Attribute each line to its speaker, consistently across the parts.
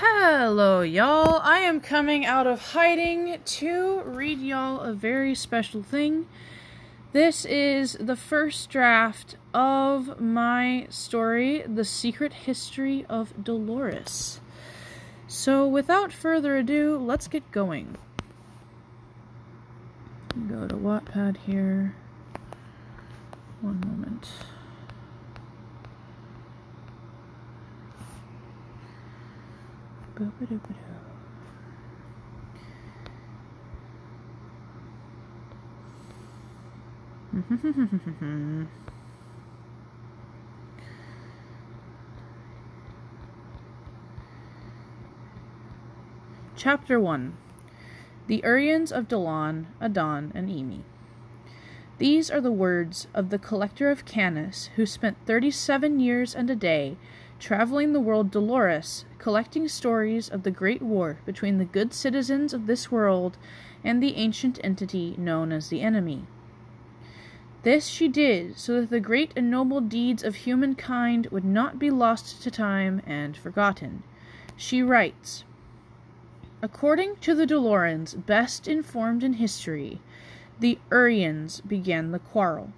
Speaker 1: Hello, y'all. I am coming out of hiding to read y'all a very special thing. This is the first draft of my story, The Secret History of Dolores. So, without further ado, let's get going. Go to Wattpad here. One moment. Chapter 1 The Urians of Dalan, Adon, and Emi. These are the words of the collector of Canis, who spent thirty seven years and a day traveling the world Dolores, collecting stories of the great war between the good citizens of this world and the ancient entity known as the enemy. This she did so that the great and noble deeds of humankind would not be lost to time and forgotten. She writes According to the Dolorans best informed in history, the Urians began the quarrel.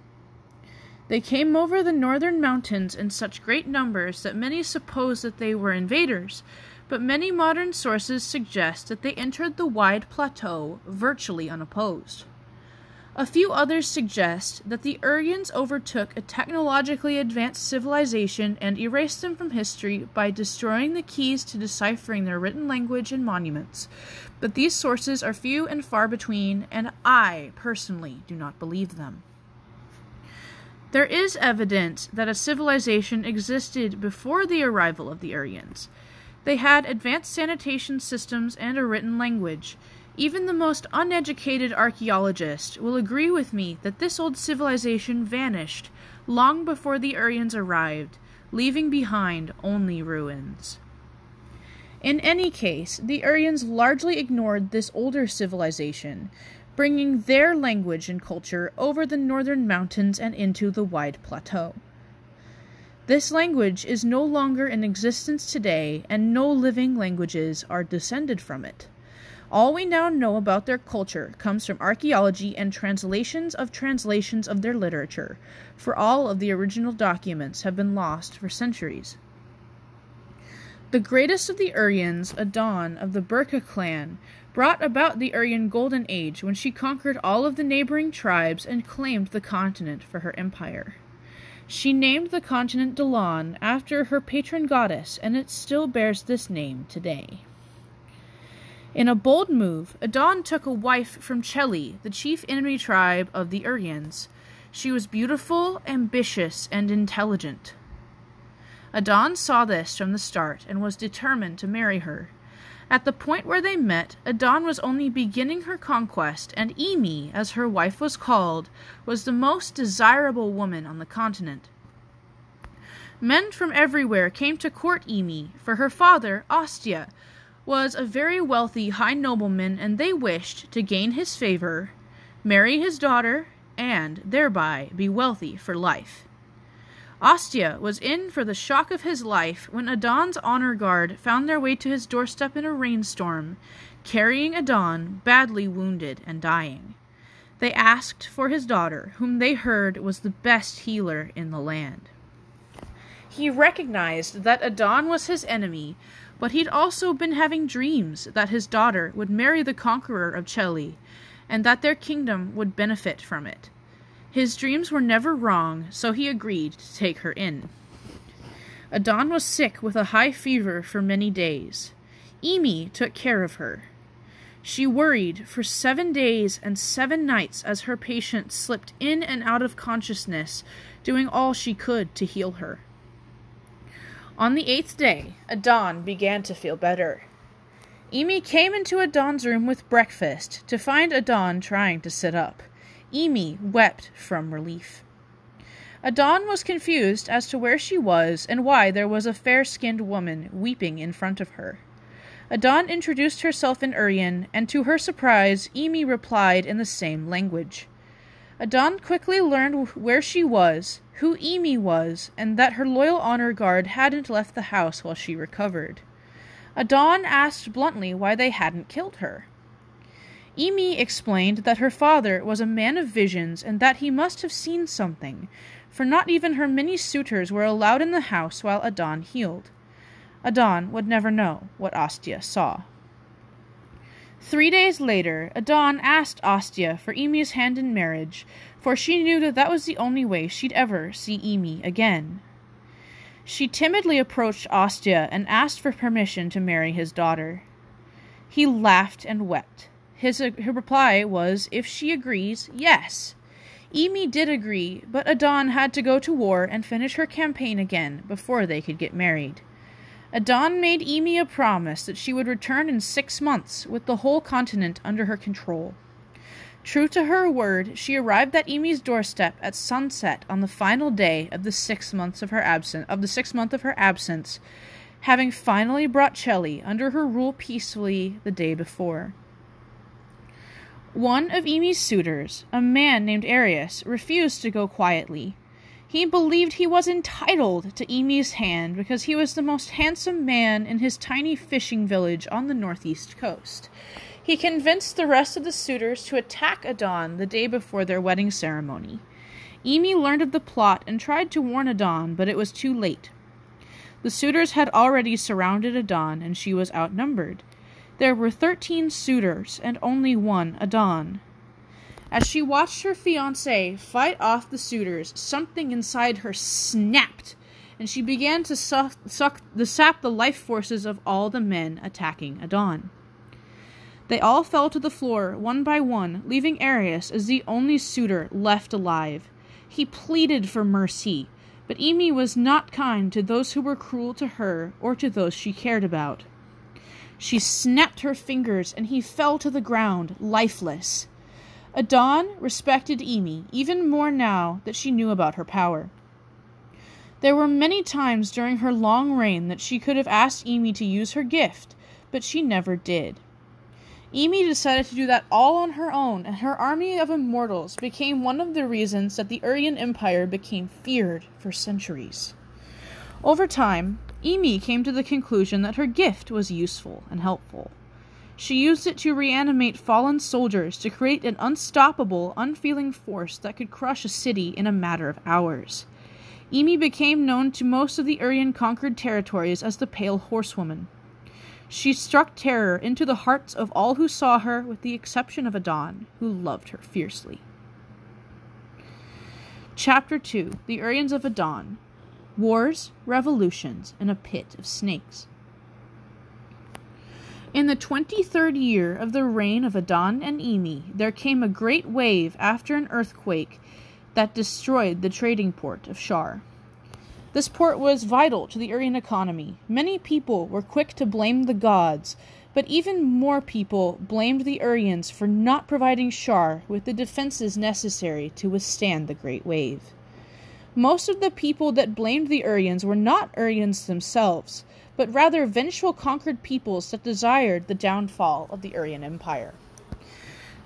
Speaker 1: They came over the northern mountains in such great numbers that many suppose that they were invaders, but many modern sources suggest that they entered the wide plateau virtually unopposed. A few others suggest that the Urians overtook a technologically advanced civilization and erased them from history by destroying the keys to deciphering their written language and monuments. But these sources are few and far between, and I, personally, do not believe them. There is evidence that a civilization existed before the arrival of the Aryans. They had advanced sanitation systems and a written language. Even the most uneducated archaeologist will agree with me that this old civilization vanished long before the Aryans arrived, leaving behind only ruins. In any case, the Aryans largely ignored this older civilization, bringing their language and culture over the northern mountains and into the wide plateau. This language is no longer in existence today, and no living languages are descended from it. All we now know about their culture comes from archaeology and translations of translations of their literature, for all of the original documents have been lost for centuries. The greatest of the Urians, Adon of the Burka clan, brought about the Urian Golden Age when she conquered all of the neighboring tribes and claimed the continent for her empire. She named the continent Dalan after her patron goddess, and it still bears this name today. In a bold move, Adon took a wife from Cheli, the chief enemy tribe of the Urians. She was beautiful, ambitious, and intelligent. Adon saw this from the start and was determined to marry her. At the point where they met, Adon was only beginning her conquest, and Emi, as her wife was called, was the most desirable woman on the continent. Men from everywhere came to court Emi, for her father, Ostia, was a very wealthy high nobleman, and they wished to gain his favor, marry his daughter, and thereby be wealthy for life. Ostia was in for the shock of his life when Adon's honor guard found their way to his doorstep in a rainstorm, carrying Adon badly wounded and dying. They asked for his daughter, whom they heard was the best healer in the land. He recognized that Adon was his enemy, but he'd also been having dreams that his daughter would marry the conqueror of Cheli, and that their kingdom would benefit from it. His dreams were never wrong, so he agreed to take her in. Adon was sick with a high fever for many days. Emi took care of her. She worried for seven days and seven nights as her patient slipped in and out of consciousness, doing all she could to heal her. On the eighth day, Adon began to feel better. Emi came into Adon's room with breakfast to find Adon trying to sit up. Emi wept from relief. Adon was confused as to where she was and why there was a fair skinned woman weeping in front of her. Adon introduced herself in Urian, and to her surprise, Emi replied in the same language. Adon quickly learned where she was, who Emi was, and that her loyal honor guard hadn't left the house while she recovered. Adon asked bluntly why they hadn't killed her. Emi explained that her father was a man of visions and that he must have seen something, for not even her many suitors were allowed in the house while Adon healed. Adon would never know what Ostia saw. Three days later, Adon asked Ostia for Emi's hand in marriage, for she knew that that was the only way she'd ever see Emi again. She timidly approached Ostia and asked for permission to marry his daughter. He laughed and wept. His, uh, her reply was, if she agrees, yes. Emi did agree, but Adon had to go to war and finish her campaign again before they could get married. Adon made Emi a promise that she would return in six months with the whole continent under her control. True to her word, she arrived at Emi's doorstep at sunset on the final day of the six months of her absence of the sixth month of her absence, having finally brought Cheli under her rule peacefully the day before. One of Emi's suitors, a man named Arius, refused to go quietly. He believed he was entitled to Emi's hand because he was the most handsome man in his tiny fishing village on the northeast coast. He convinced the rest of the suitors to attack Adon the day before their wedding ceremony. Emi learned of the plot and tried to warn Adon, but it was too late. The suitors had already surrounded Adon, and she was outnumbered. There were thirteen suitors, and only one Adon. As she watched her fiance fight off the suitors, something inside her snapped, and she began to suck, suck the sap the life forces of all the men attacking Adon. They all fell to the floor one by one, leaving Arius as the only suitor left alive. He pleaded for mercy, but Emi was not kind to those who were cruel to her or to those she cared about. She snapped her fingers, and he fell to the ground, lifeless. Adon respected Emi even more now that she knew about her power. There were many times during her long reign that she could have asked Emi to use her gift, but she never did. Emi decided to do that all on her own, and her army of immortals became one of the reasons that the Urian Empire became feared for centuries. Over time, Emi came to the conclusion that her gift was useful and helpful. She used it to reanimate fallen soldiers to create an unstoppable, unfeeling force that could crush a city in a matter of hours. Emi became known to most of the Urian conquered territories as the Pale Horsewoman. She struck terror into the hearts of all who saw her, with the exception of Adon, who loved her fiercely. Chapter 2 The Urians of Adon Wars, Revolutions, and a Pit of Snakes. In the twenty third year of the reign of Adon and Emi, there came a great wave after an earthquake that destroyed the trading port of Shar. This port was vital to the Urian economy. Many people were quick to blame the gods, but even more people blamed the Urians for not providing Shar with the defenses necessary to withstand the great wave. Most of the people that blamed the Urians were not Urians themselves, but rather vengeful conquered peoples that desired the downfall of the Urian Empire.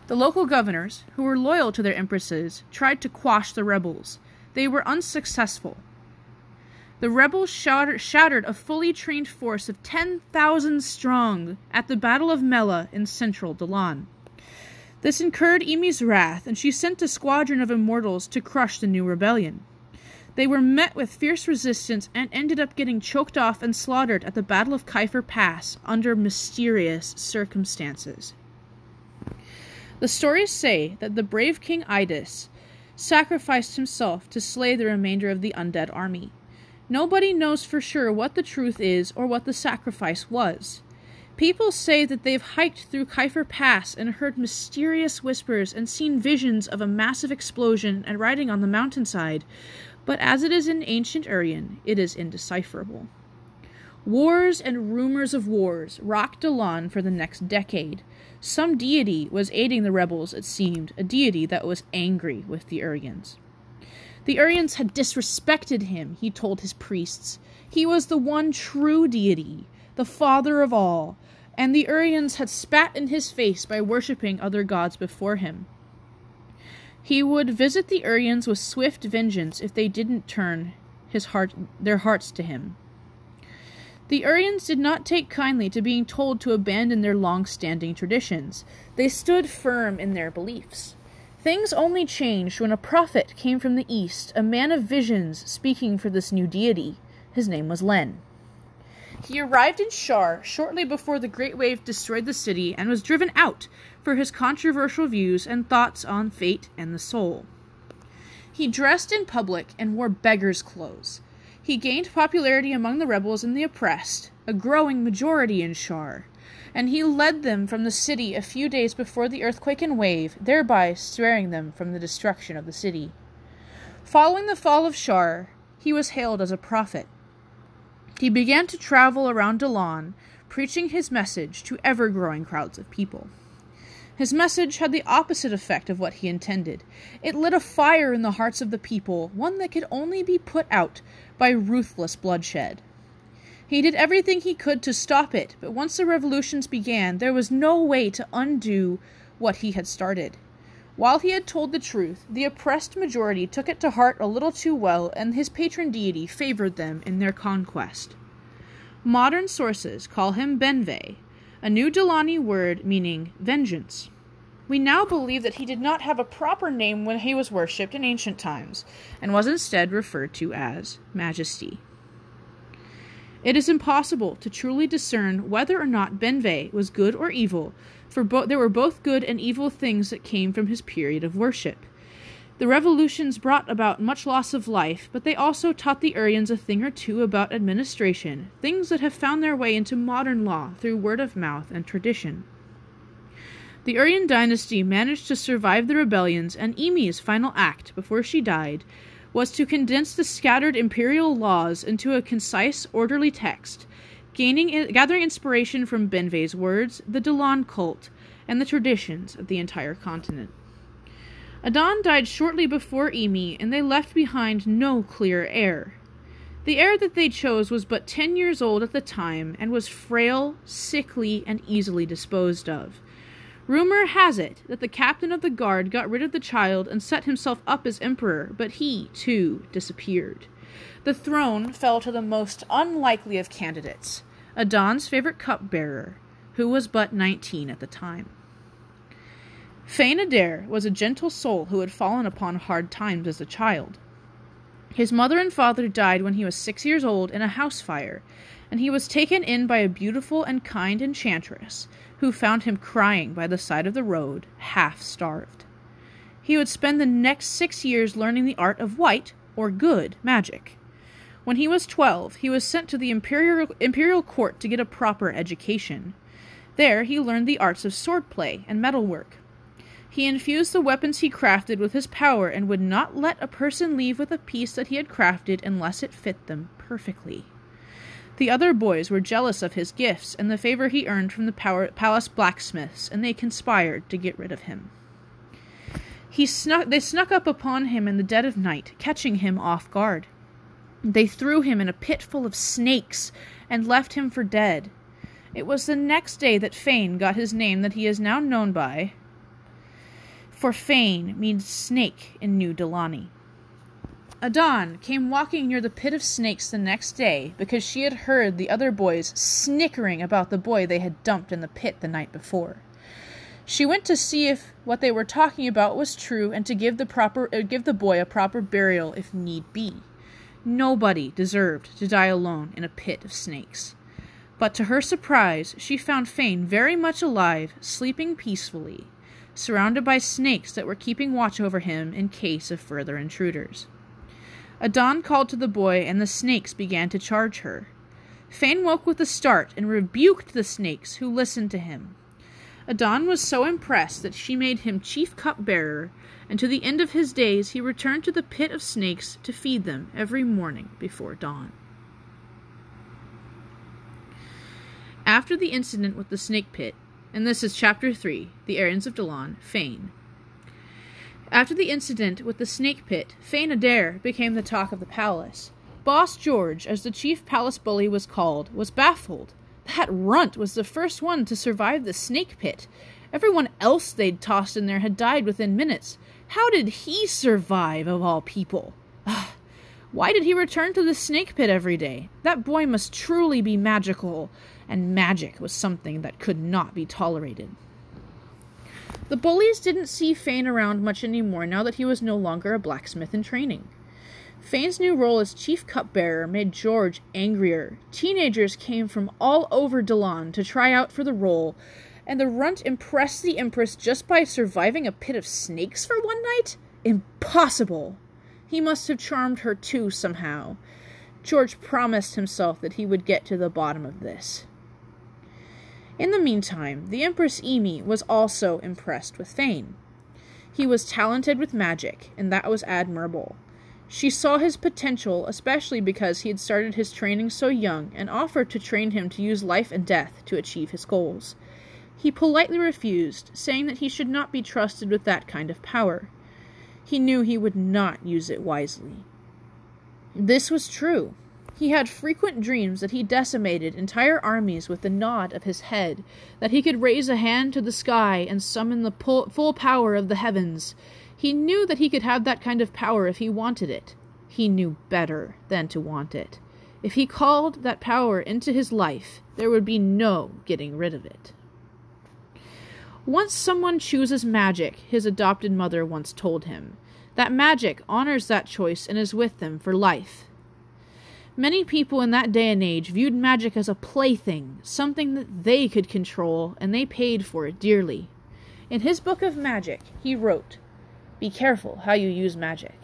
Speaker 1: The local governors, who were loyal to their empresses, tried to quash the rebels. They were unsuccessful. The rebels shattered a fully trained force of 10,000 strong at the Battle of Mela in central Dalan. This incurred Emi's wrath, and she sent a squadron of immortals to crush the new rebellion. They were met with fierce resistance and ended up getting choked off and slaughtered at the Battle of Kiefer Pass under mysterious circumstances. The stories say that the brave King Idus sacrificed himself to slay the remainder of the undead army. Nobody knows for sure what the truth is or what the sacrifice was. People say that they've hiked through Kiefer Pass and heard mysterious whispers and seen visions of a massive explosion and riding on the mountainside, but as it is in ancient Urian, it is indecipherable. Wars and rumors of wars rocked Dalan for the next decade. Some deity was aiding the rebels, it seemed, a deity that was angry with the Urians. The Urians had disrespected him, he told his priests. He was the one true deity, the father of all, and the Urians had spat in his face by worshipping other gods before him. He would visit the Urians with swift vengeance if they didn't turn his heart their hearts to him. The Urians did not take kindly to being told to abandon their long standing traditions. They stood firm in their beliefs. Things only changed when a prophet came from the east, a man of visions speaking for this new deity. His name was Len. He arrived in Shar shortly before the Great Wave destroyed the city and was driven out for his controversial views and thoughts on fate and the soul. He dressed in public and wore beggar's clothes. He gained popularity among the rebels and the oppressed, a growing majority in Shar, and he led them from the city a few days before the earthquake and wave, thereby sparing them from the destruction of the city. Following the fall of Shar, he was hailed as a prophet. He began to travel around Dalan, preaching his message to ever growing crowds of people. His message had the opposite effect of what he intended. It lit a fire in the hearts of the people, one that could only be put out by ruthless bloodshed. He did everything he could to stop it, but once the revolutions began, there was no way to undo what he had started. While he had told the truth, the oppressed majority took it to heart a little too well, and his patron deity favored them in their conquest. Modern sources call him Benve, a new Delani word meaning vengeance. We now believe that he did not have a proper name when he was worshipped in ancient times, and was instead referred to as Majesty. It is impossible to truly discern whether or not Benve was good or evil, for bo- there were both good and evil things that came from his period of worship. The revolutions brought about much loss of life, but they also taught the Urians a thing or two about administration, things that have found their way into modern law through word of mouth and tradition. The Urian dynasty managed to survive the rebellions, and Emi's final act, before she died, was to condense the scattered imperial laws into a concise, orderly text, gaining, gathering inspiration from Benve's words, the Dalan cult, and the traditions of the entire continent. Adon died shortly before Emi, and they left behind no clear heir. The heir that they chose was but ten years old at the time, and was frail, sickly, and easily disposed of. Rumor has it that the captain of the guard got rid of the child and set himself up as emperor, but he, too, disappeared. The throne fell to the most unlikely of candidates, Adon's favorite cupbearer, who was but nineteen at the time. Fane Adair was a gentle soul who had fallen upon hard times as a child. His mother and father died when he was six years old in a house fire, and he was taken in by a beautiful and kind enchantress, who found him crying by the side of the road, half starved. He would spend the next six years learning the art of white, or good, magic. When he was twelve, he was sent to the imperial, imperial court to get a proper education. There he learned the arts of swordplay and metalwork. He infused the weapons he crafted with his power and would not let a person leave with a piece that he had crafted unless it fit them perfectly. The other boys were jealous of his gifts and the favor he earned from the power- palace blacksmiths, and they conspired to get rid of him. He snuck, they snuck up upon him in the dead of night, catching him off guard. They threw him in a pit full of snakes and left him for dead. It was the next day that Fane got his name that he is now known by, for Fane means snake in New Delani. Adon came walking near the pit of snakes the next day because she had heard the other boys snickering about the boy they had dumped in the pit the night before. She went to see if what they were talking about was true and to give the proper uh, give the boy a proper burial if need be. Nobody deserved to die alone in a pit of snakes. But to her surprise, she found Fane very much alive, sleeping peacefully, surrounded by snakes that were keeping watch over him in case of further intruders. Adon called to the boy, and the snakes began to charge her. Fane woke with a start and rebuked the snakes, who listened to him. Adon was so impressed that she made him chief cupbearer, and to the end of his days he returned to the pit of snakes to feed them every morning before dawn. After the incident with the snake pit, and this is chapter 3, The Arians of Dalan, Fane, after the incident with the snake pit, Fane Adair became the talk of the palace. Boss George, as the chief palace bully was called, was baffled. That runt was the first one to survive the snake pit. Everyone else they'd tossed in there had died within minutes. How did he survive, of all people? Why did he return to the snake pit every day? That boy must truly be magical, and magic was something that could not be tolerated. The bullies didn't see Fane around much anymore now that he was no longer a blacksmith in training. Fane's new role as chief cupbearer made George angrier. Teenagers came from all over Delon to try out for the role, and the runt impressed the Empress just by surviving a pit of snakes for one night? Impossible! He must have charmed her too somehow. George promised himself that he would get to the bottom of this. In the meantime, the Empress Emi was also impressed with Fane. He was talented with magic, and that was admirable. She saw his potential, especially because he had started his training so young, and offered to train him to use life and death to achieve his goals. He politely refused, saying that he should not be trusted with that kind of power. He knew he would not use it wisely. This was true. He had frequent dreams that he decimated entire armies with the nod of his head, that he could raise a hand to the sky and summon the full power of the heavens. He knew that he could have that kind of power if he wanted it. He knew better than to want it. If he called that power into his life, there would be no getting rid of it. Once someone chooses magic, his adopted mother once told him, that magic honors that choice and is with them for life. Many people in that day and age viewed magic as a plaything, something that they could control, and they paid for it dearly. In his book of magic, he wrote, Be careful how you use magic.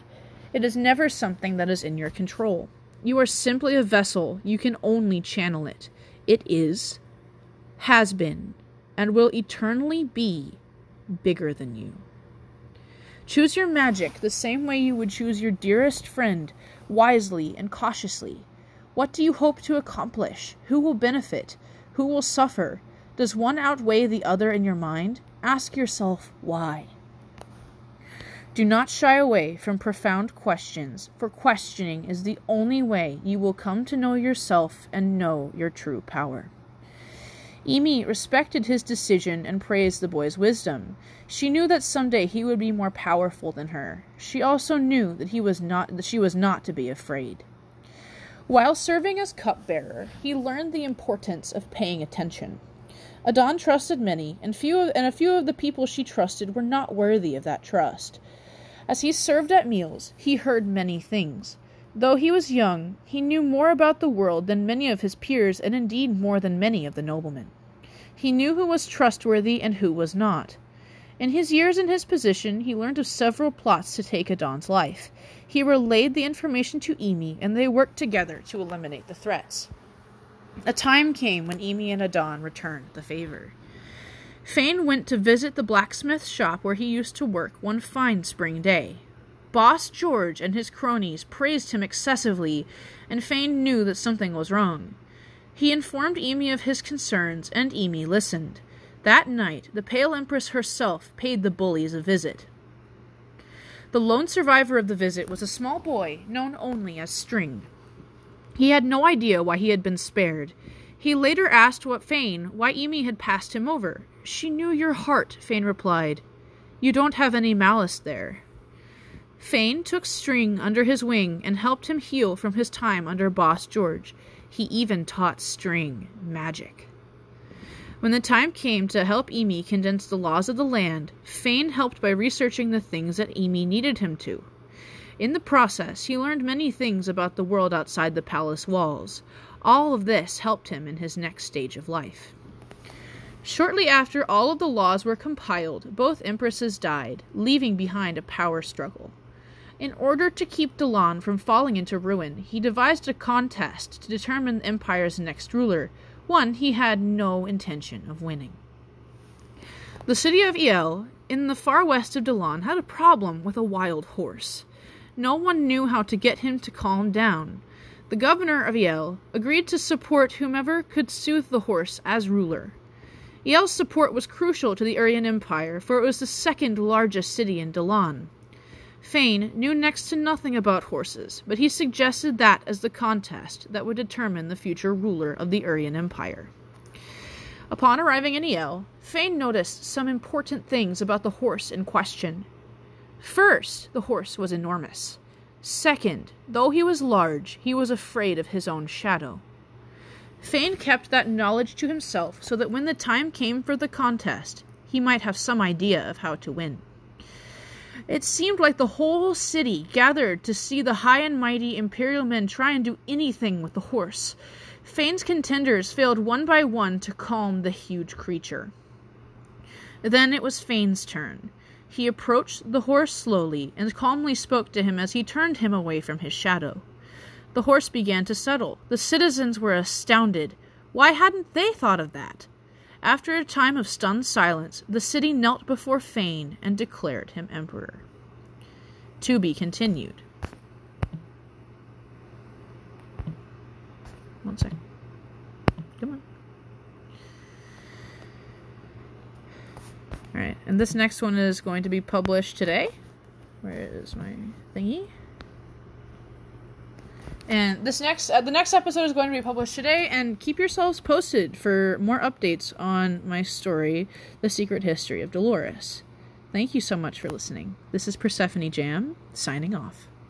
Speaker 1: It is never something that is in your control. You are simply a vessel, you can only channel it. It is, has been, and will eternally be bigger than you. Choose your magic the same way you would choose your dearest friend, wisely and cautiously. What do you hope to accomplish? Who will benefit? Who will suffer? Does one outweigh the other in your mind? Ask yourself why. Do not shy away from profound questions, for questioning is the only way you will come to know yourself and know your true power. Emi respected his decision and praised the boy's wisdom. She knew that someday he would be more powerful than her. She also knew that he was not that she was not to be afraid. While serving as cupbearer, he learned the importance of paying attention. Adon trusted many, and few of, and a few of the people she trusted were not worthy of that trust. As he served at meals, he heard many things. Though he was young, he knew more about the world than many of his peers, and indeed more than many of the noblemen. He knew who was trustworthy and who was not. In his years in his position, he learned of several plots to take Adon's life. He relayed the information to Emi, and they worked together to eliminate the threats. A time came when Emi and Adon returned the favor. Fane went to visit the blacksmith shop where he used to work one fine spring day. Boss George and his cronies praised him excessively, and Fane knew that something was wrong. He informed Emi of his concerns, and Emi listened. That night, the Pale Empress herself paid the bullies a visit. The lone survivor of the visit was a small boy known only as String. He had no idea why he had been spared. He later asked what Fane why Emi had passed him over. She knew your heart, Fane replied. You don't have any malice there. Fane took String under his wing and helped him heal from his time under Boss George. He even taught String magic. When the time came to help Emi condense the laws of the land, Fane helped by researching the things that Emi needed him to. In the process, he learned many things about the world outside the palace walls. All of this helped him in his next stage of life. Shortly after all of the laws were compiled, both empresses died, leaving behind a power struggle. In order to keep Delon from falling into ruin, he devised a contest to determine the empire's next ruler, one he had no intention of winning. The city of Iel, in the far west of Delon, had a problem with a wild horse. No one knew how to get him to calm down. The governor of Iel agreed to support whomever could soothe the horse as ruler. Iel's support was crucial to the Aryan Empire, for it was the second largest city in Delon. Fane knew next to nothing about horses, but he suggested that as the contest that would determine the future ruler of the Urian Empire. Upon arriving in Iel, Fane noticed some important things about the horse in question. First, the horse was enormous. Second, though he was large, he was afraid of his own shadow. Fane kept that knowledge to himself so that when the time came for the contest, he might have some idea of how to win. It seemed like the whole city gathered to see the high and mighty imperial men try and do anything with the horse. Fane's contenders failed one by one to calm the huge creature. Then it was Fane's turn. He approached the horse slowly and calmly spoke to him as he turned him away from his shadow. The horse began to settle. The citizens were astounded. Why hadn't they thought of that? After a time of stunned silence, the city knelt before Fane and declared him emperor. To be continued. One second. Come on. Alright, and this next one is going to be published today. Where is my thingy? And this next, uh, the next episode is going to be published today. And keep yourselves posted for more updates on my story, The Secret History of Dolores. Thank you so much for listening. This is Persephone Jam signing off.